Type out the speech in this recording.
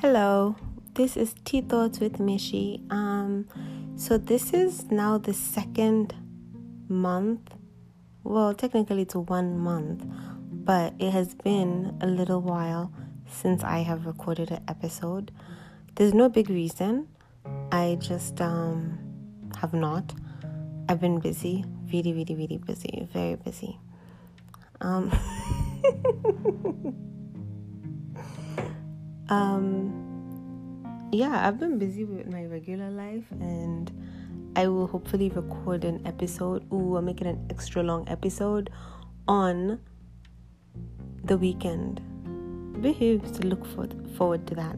Hello, this is Tea Thoughts with Mishi. Um, so this is now the second month. Well, technically it's one month, but it has been a little while since I have recorded an episode. There's no big reason. I just um have not. I've been busy, really, really, really busy, very busy. Um. um yeah i've been busy with my regular life and i will hopefully record an episode. Ooh i'm making an extra long episode on the weekend. Behooves to look for, forward to that